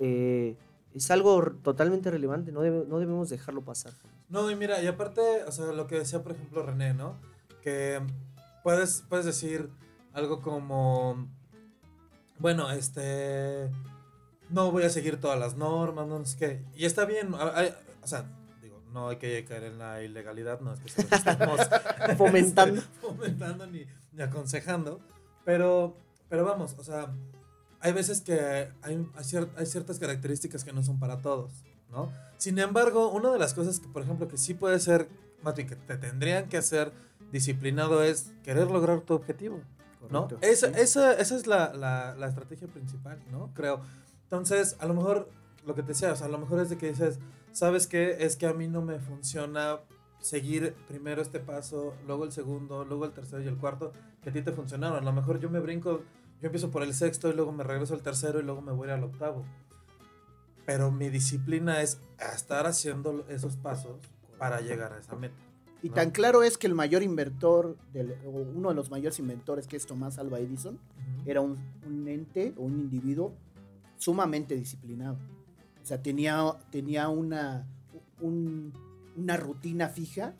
eh, es algo totalmente relevante, no, debe- no debemos dejarlo pasar. No, y mira, y aparte, o sea, lo que decía, por ejemplo, René, ¿no? Que puedes, puedes decir algo como, bueno, este, no voy a seguir todas las normas, no sé qué. Y está bien, hay- o sea, digo, no hay que caer en la ilegalidad, no es que estemos Fomentando. este, fomentando ni, ni aconsejando, pero, pero vamos, o sea, hay veces que hay, hay cier- hay ciertas características que no son para todos, ¿no? Sin embargo, una de las cosas que, por ejemplo, que sí puede ser, más bien que te tendrían que hacer disciplinado es querer lograr tu objetivo, ¿no? Correcto, Esa, sí. esa, esa es la, la, la estrategia principal, ¿no? Creo. Entonces, a lo mejor, lo que te decía, o sea, a lo mejor es de que dices, ¿sabes qué? Es que a mí no me funciona seguir primero este paso, luego el segundo, luego el tercero y el cuarto, que a ti te funcionaron. A lo mejor yo me brinco, yo empiezo por el sexto y luego me regreso al tercero y luego me voy al octavo. Pero mi disciplina es estar haciendo esos pasos para llegar a esa meta. Y ¿no? tan claro es que el mayor inventor, del, o uno de los mayores inventores, que es Tomás Alva Edison, era un, un ente o un individuo sumamente disciplinado. O sea, tenía, tenía una, un- una rutina fija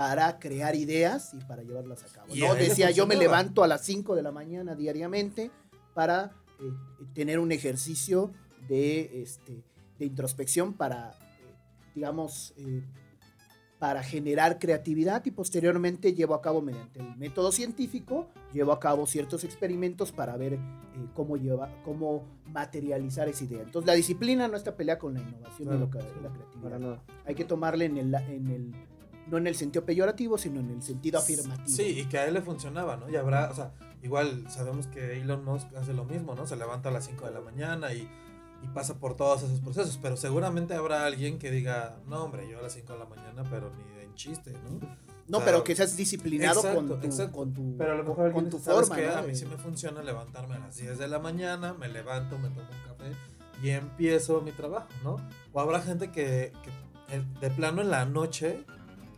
para crear ideas y para llevarlas a cabo. ¿no? Decía, yo me levanto a las 5 de la mañana diariamente para eh, tener un ejercicio de, este, de introspección para, eh, digamos, eh, para generar creatividad y posteriormente llevo a cabo mediante el método científico, llevo a cabo ciertos experimentos para ver eh, cómo, lleva, cómo materializar esa idea. Entonces la disciplina no está peleada con la innovación y lo que- sí, la creatividad. Para nada. Hay que tomarle en el, en el, no en el sentido peyorativo, sino en el sentido afirmativo. Sí, y que a él le funcionaba, ¿no? Y habrá, o sea, igual sabemos que Elon Musk hace lo mismo, ¿no? Se levanta a las 5 de la mañana y, y pasa por todos esos procesos, pero seguramente habrá alguien que diga, no, hombre, yo a las 5 de la mañana, pero ni de en chiste, ¿no? No, pero que seas disciplinado Exacto, con, tu, exacto. con tu, Pero a lo mejor con tu dice, ¿sabes forma. ¿no? A mí sí me funciona levantarme a las 10 de la mañana, me levanto, me tomo un café y empiezo mi trabajo, ¿no? O habrá gente que, que, eh, de plano en la noche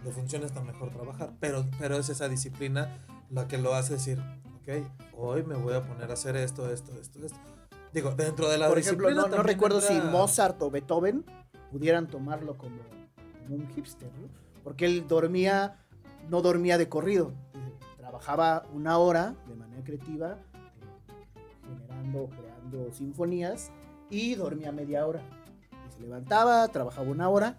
le funciona hasta mejor trabajar, pero, pero es esa disciplina la que lo hace decir, ok, hoy me voy a poner a hacer esto, esto, esto, esto. Digo, dentro de la Por ejemplo, disciplina no, no recuerdo si entra- Mozart o Beethoven pudieran tomarlo como, como un hipster, ¿no? Porque él dormía, no dormía de corrido, eh, trabajaba una hora de manera creativa, eh, generando, creando sinfonías, y dormía media hora. Y se levantaba, trabajaba una hora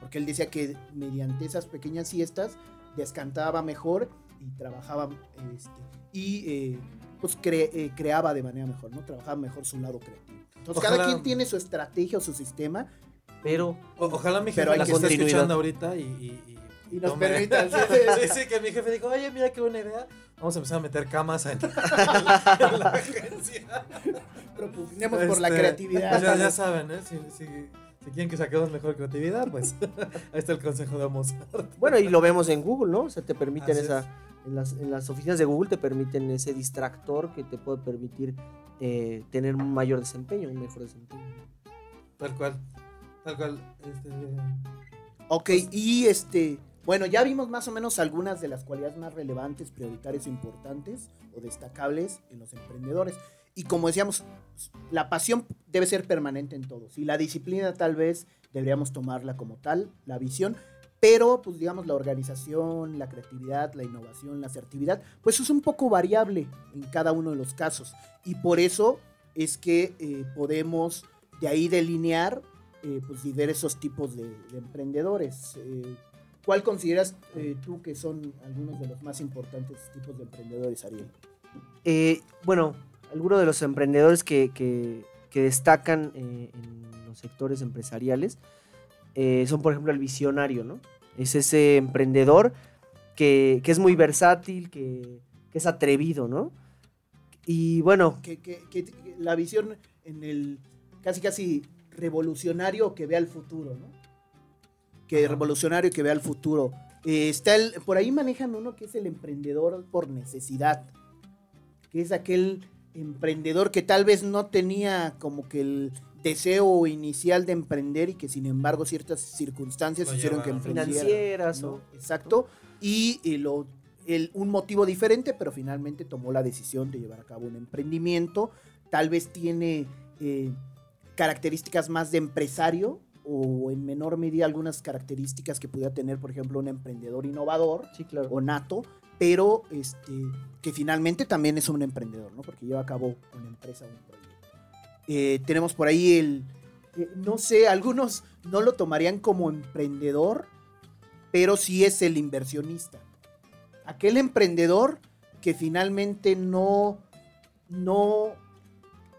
Porque él decía que mediante esas pequeñas siestas descansaba mejor y trabajaba este, y eh, pues cre- eh, creaba de manera mejor, ¿no? Trabajaba mejor su lado creativo. Entonces cada quien tiene su estrategia o su sistema Pero O- ojalá mi Pero jefe hay la que- escuchando ahorita y, y, y nos tome- permitan. sí, Sí, sí, que mi jefe dijo, oye, mira qué buena idea. Vamos a empezar a meter camas en, en la agencia. Propugnemos por la Este, creatividad. pues ya, ya saben, ¿eh? Si, si, si quieren que saquemos mejor creatividad, pues ahí está el consejo de Mozart. Bueno, y lo vemos en Google, ¿no? O sea, te permiten Así esa. En las, en las oficinas de Google te permiten ese distractor que te puede permitir eh, tener un mayor desempeño, un mejor desempeño. Tal cual. Tal cual. Este, Ok, y este, bueno, ya vimos más o menos algunas de las cualidades más relevantes, prioritarias importantes o destacables en los emprendedores. Y como decíamos, la pasión debe ser permanente en todos. Y la disciplina tal vez deberíamos tomarla como tal, la visión. Pero, pues digamos, la organización, la creatividad, la innovación, la asertividad, pues es un poco variable en cada uno de los casos. Y por eso es que eh, podemos de ahí delinear eh, pues diversos tipos de, de emprendedores. Eh, ¿Cuál consideras eh, tú que son algunos de los más importantes tipos de emprendedores, Ariel? Bueno, algunos de los emprendedores que, que- que destacan eh, en los sectores empresariales eh, son, por ejemplo, el visionario, ¿no? Es ese emprendedor que, que es muy versátil, que, que es atrevido, ¿no? Y bueno, Que, que- que- que la visión en el, casi casi revolucionario que vea el futuro, ¿no? Que revolucionario que vea el futuro. Eh, está el, por ahí manejan uno que es el emprendedor por necesidad, que es aquel emprendedor que tal vez no tenía como que el deseo inicial de emprender y que sin embargo ciertas circunstancias Lo hicieron que emprendiera. Financieras ¿no? o... Exacto. Y, eh, lo, el- un motivo diferente, pero finalmente tomó la decisión de llevar a cabo un emprendimiento. Tal vez tiene eh, características más de empresario o en menor medida algunas características que pudiera tener, por ejemplo, un emprendedor innovador Sí, claro. o nato, pero este, que finalmente también es un emprendedor, ¿no? Porque lleva a cabo una empresa, un proyecto. Eh, tenemos por ahí el, eh, no sé, algunos no lo tomarían como emprendedor, pero sí es el inversionista. Aquel emprendedor que finalmente no, no,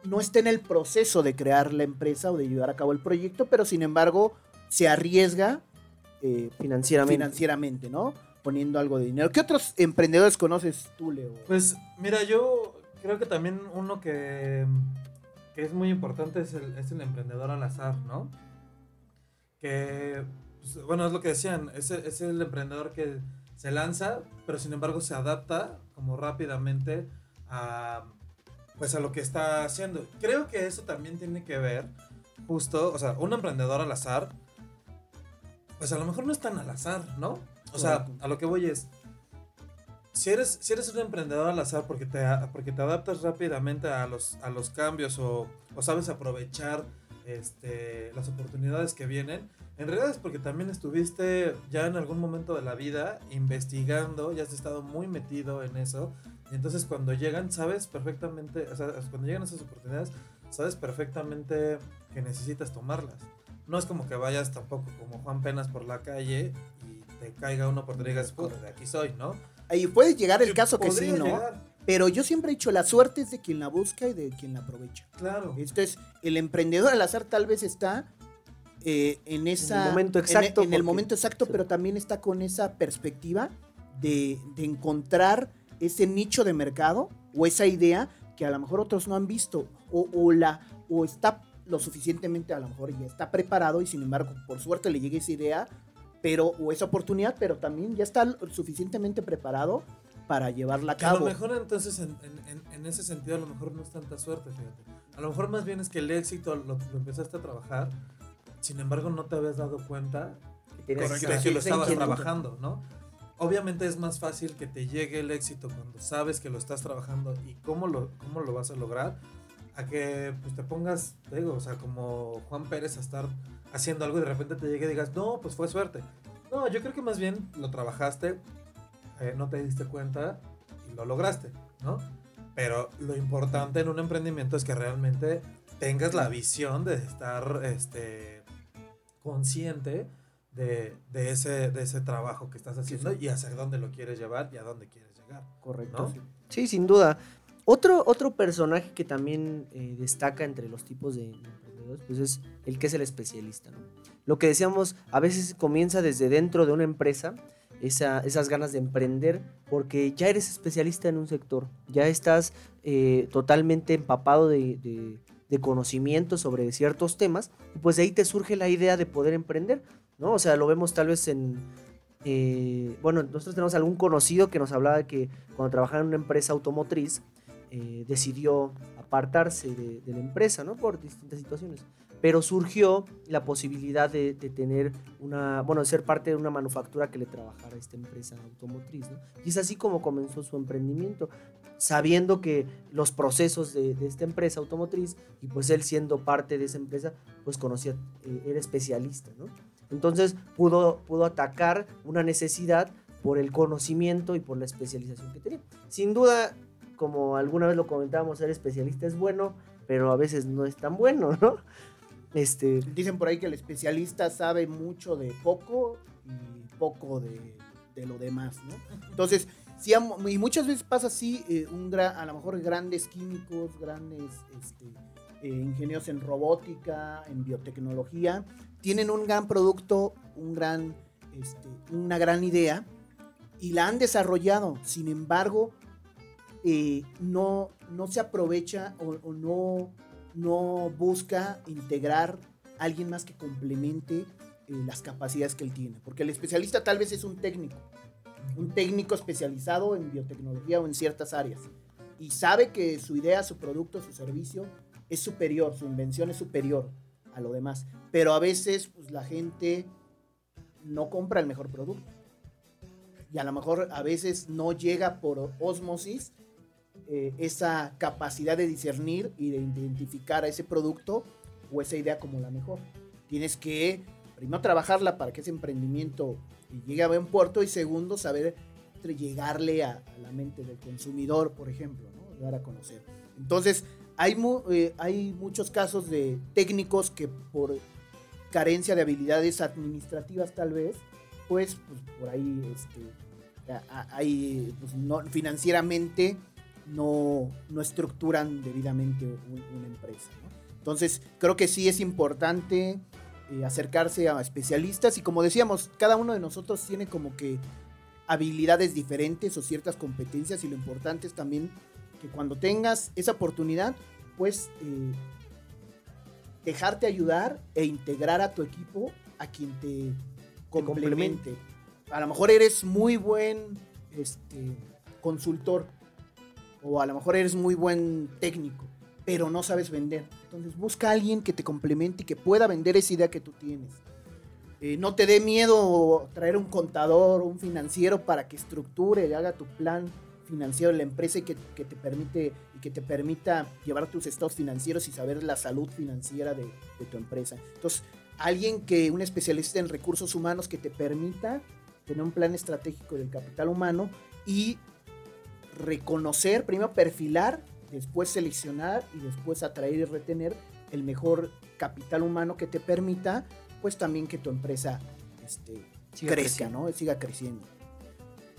no está en el proceso de crear la empresa o de llevar a cabo el proyecto, pero sin embargo se arriesga eh, Financieramente. financieramente, ¿no? Poniendo algo de dinero. ¿Qué otros emprendedores conoces tú, Leo? Pues mira, yo creo que también uno que, que es muy importante es el, es el emprendedor al azar, ¿no? Que, pues, bueno, es lo que decían, es, el- es el emprendedor que se lanza, pero sin embargo se adapta como rápidamente a, pues a lo que está haciendo. Creo que eso también tiene que ver, justo, o sea, un emprendedor al azar, pues a lo mejor no es tan al azar, ¿no? O sea, a lo que voy es, si eres, si eres un emprendedor al azar porque te, porque te adaptas rápidamente a los, a los cambios o, o sabes aprovechar este, las oportunidades que vienen, en realidad es porque también estuviste ya en algún momento de la vida investigando, ya has estado muy metido en eso, y entonces cuando llegan, sabes perfectamente, o sea, cuando llegan esas oportunidades, sabes perfectamente que necesitas tomarlas. No es como que vayas tampoco como Juan Penas por la calle te caiga una oportunidad y digas, "Puta, de aquí soy, ¿no? Ahí puede llegar el caso que sí, ¿no? llegar, Pero yo siempre he dicho, la suerte es de quien la busca y de quien la aprovecha. Claro. Esto es, el emprendedor al azar tal vez está eh, en esa... el momento en- exacto, En, el porque- momento exacto, sí. pero también está con esa perspectiva de, de encontrar ese nicho de mercado o esa idea que a lo mejor otros no han visto o, o la, o está lo suficientemente, a lo mejor ya está preparado y sin embargo, por suerte le llega esa idea, pero, o esa oportunidad, pero también ya está suficientemente preparado para llevarla a Que a lo cabo. mejor entonces en, en- en- ese sentido a lo mejor no es tanta suerte, fíjate. A lo mejor más bien es que el éxito lo, lo empezaste a trabajar, sin embargo no te habías dado cuenta Que esa- que lo estabas trabajando, ¿no? Obviamente es más fácil que te llegue el éxito cuando sabes que lo estás trabajando y cómo lo, cómo lo vas a lograr, a que pues, te pongas, te digo, o sea, como Juan Pérez a estar haciendo algo y de repente te llegue y digas, no, pues fue suerte. No, yo creo que más bien lo trabajaste, eh, no te diste cuenta y lo lograste, ¿no? Pero lo importante en un emprendimiento es que realmente tengas la visión de estar este, consciente de, de ese, de ese trabajo que estás haciendo y hacia dónde lo quieres llevar y a dónde quieres llegar. Correcto. ¿no? sí. Sí, sin duda. Otro, otro personaje que también eh, destaca entre los tipos de emprendedores, pues es el que es el especialista. ¿no? Lo que decíamos, a veces comienza desde dentro de una empresa, esa- esas ganas de emprender, porque ya eres especialista en un sector, ya estás eh, totalmente empapado de, conocimiento sobre ciertos temas, y pues de ahí te surge la idea de poder emprender, ¿no? O sea, lo vemos tal vez en, eh, bueno, nosotros tenemos algún conocido que nos hablaba que cuando trabajaba en una empresa automotriz, eh, decidió apartarse de, de la empresa, ¿no? Por distintas situaciones. Pero surgió la posibilidad de, de tener una, bueno, de ser parte de una manufactura que le trabajara a esta empresa automotriz, ¿no? Y es así como comenzó su emprendimiento, sabiendo que los procesos de, de esta empresa automotriz, y pues él siendo parte de esa empresa, pues conocía, eh, era especialista, ¿no? Entonces pudo, pudo atacar una necesidad por el conocimiento y por la especialización que tenía. Sin duda, como alguna vez lo comentábamos, ser especialista es bueno, pero a veces no es tan bueno, ¿no? Este, Dicen por ahí que el especialista sabe mucho de poco y poco de, de lo demás, ¿no? Entonces, sí, y muchas veces pasa así, eh, un a lo mejor grandes químicos, grandes este, eh, ingenieros en robótica, en biotecnología, tienen un gran producto, un gran, este, una gran idea y la han desarrollado. Sin embargo, eh, no, no se aprovecha o, o no no busca integrar a alguien más que complemente eh, las capacidades que él tiene. Porque el especialista tal vez es un técnico, un técnico especializado en biotecnología o en ciertas áreas. Y sabe que su idea, su producto, su servicio es superior, su invención es superior a lo demás. Pero a veces pues, la gente no compra el mejor producto. Y a lo mejor a veces no llega por osmosis eh, esa capacidad de discernir y de identificar a ese producto o esa idea como la mejor. Tienes que primero trabajarla para que ese emprendimiento llegue a buen puerto y segundo saber llegarle a, la mente del consumidor, por ejemplo, ¿no? dar a conocer. Entonces, hay, mu- eh, hay muchos casos de técnicos que por carencia de habilidades administrativas tal vez, pues, pues, por ahí este, pues, no, financieramente no, no estructuran debidamente un- una empresa. ¿no? Entonces, creo que sí es importante eh, acercarse a especialistas y como decíamos, cada uno de nosotros tiene como que habilidades diferentes o ciertas competencias y lo importante es también que cuando tengas esa oportunidad, pues eh, dejarte ayudar e integrar a tu equipo a quien te complemente. A lo mejor eres muy buen este, consultor o a lo mejor eres muy buen técnico, pero no sabes vender. Entonces busca a alguien que te complemente y que pueda vender esa idea que tú tienes. Eh, no te dé miedo traer un contador un financiero para que estructure haga tu plan financiero de la empresa y que, que te permite y que te permita llevar tus estados financieros y saber la salud financiera de, de tu empresa. Entonces, alguien que, un especialista en recursos humanos que te permita tener un plan estratégico del capital humano y reconocer, primero perfilar, después seleccionar y después atraer y retener el mejor capital humano que te permita, pues también que tu empresa este, Siga crezca, creciendo. ¿no? Siga creciendo.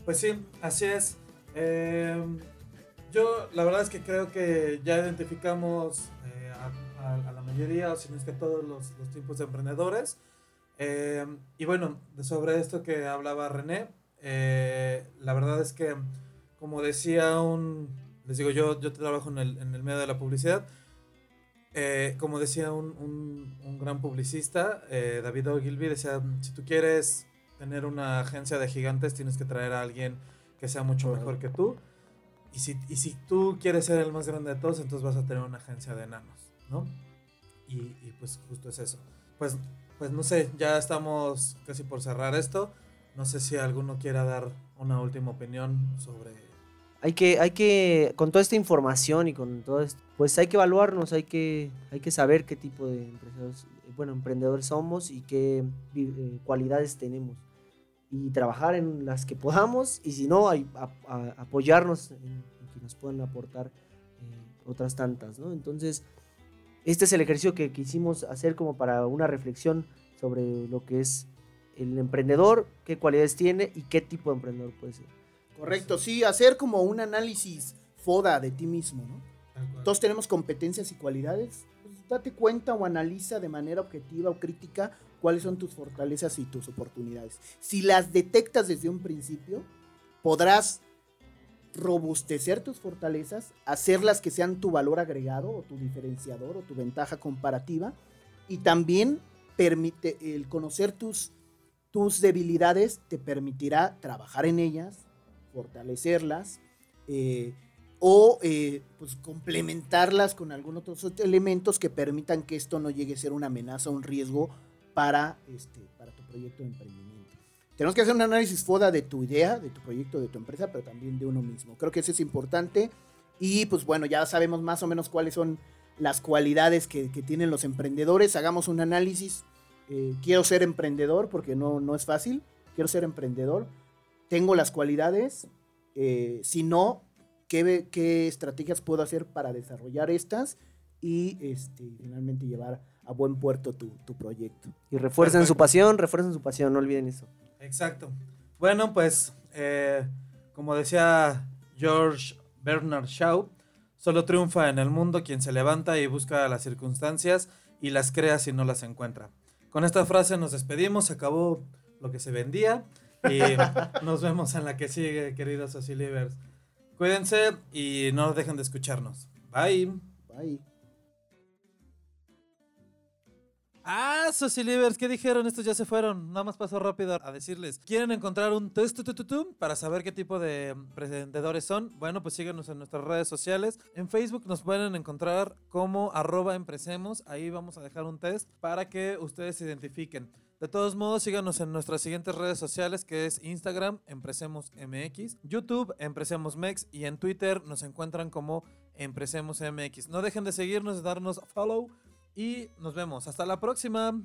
Pues sí, así es. Eh, yo la verdad es que creo que ya identificamos eh, a, a- a la mayoría, o si no es que todos los, los tipos de emprendedores. Eh, y bueno, sobre esto que hablaba René, eh, la verdad es que, como decía un, les digo, yo, yo trabajo en el, en el medio de la publicidad. Eh, como decía un, un- un gran publicista, eh, David Ogilvy, decía, si tú quieres tener una agencia de gigantes, tienes que traer a alguien que sea mucho mejor que tú. Y si, y si tú quieres ser el más grande de todos, entonces vas a tener una agencia de enanos, ¿no? Y, y pues justo es eso. Pues, pues no sé, ya estamos casi por cerrar esto. No sé si alguno quiera dar una última opinión sobre... Hay que, hay que, con toda esta información y con todo esto, pues hay que evaluarnos, hay que, hay que saber qué tipo de empresarios, bueno, emprendedores somos y qué eh, cualidades tenemos. Y trabajar en las que podamos y si no, hay- a- a- apoyarnos en, en que nos puedan aportar eh, otras tantas, ¿no? Entonces, este es el ejercicio que quisimos hacer como para una reflexión sobre lo que es el emprendedor, qué cualidades tiene y qué tipo de emprendedor puede ser. Correcto, sí, hacer como un análisis foda de ti mismo, ¿no? Todos tenemos competencias y cualidades. Pues date cuenta o analiza de manera objetiva o crítica cuáles son tus fortalezas y tus oportunidades. Si las detectas desde un principio, podrás robustecer tus fortalezas, hacerlas que sean tu valor agregado o tu diferenciador o tu ventaja comparativa y también permite el conocer tus tus debilidades te permitirá trabajar en ellas, fortalecerlas eh, o eh, pues complementarlas con algunos otros elementos que permitan que esto no llegue a ser una amenaza un riesgo para, este, para tu proyecto de emprendimiento. Tenemos que hacer un análisis FODA de tu idea, de tu proyecto, de tu empresa, pero también de uno mismo. Creo que eso es importante y pues bueno, ya sabemos más o menos cuáles son las cualidades que, que tienen los emprendedores. Hagamos un análisis. Eh, quiero ser emprendedor porque no, no es fácil. Quiero ser emprendedor. Tengo las cualidades. Eh, si no, ¿qué, ¿qué estrategias puedo hacer para desarrollar estas? Y este, finalmente llevar a buen puerto tu, tu proyecto. Y refuercen su Perfecto. pasión, refuercen su pasión, no olviden eso. Exacto. Bueno, pues eh, como decía George Bernard Shaw, solo triunfa en el mundo quien se levanta y busca las circunstancias y las crea si no las encuentra. Con esta frase nos despedimos, se acabó lo que se vendía y nos vemos en la que sigue, queridos Socialivers. Cuídense y no dejen de escucharnos. Bye. Bye. Ah, Socialivers, ¿qué dijeron? Estos ya se fueron. Nada más pasó rápido a decirles. ¿Quieren encontrar un test para saber qué tipo de emprendedores son? Bueno, pues síguenos en nuestras redes sociales. En Facebook nos pueden encontrar como arroba empresemos. Ahí vamos a dejar un test para que ustedes se identifiquen. De todos modos, síganos en nuestras siguientes redes sociales que es Instagram, Empresemos MX, YouTube, Empresemos Mex y en Twitter nos encuentran como Empresemos MX. No dejen de seguirnos, de darnos follow y nos vemos. Hasta la próxima.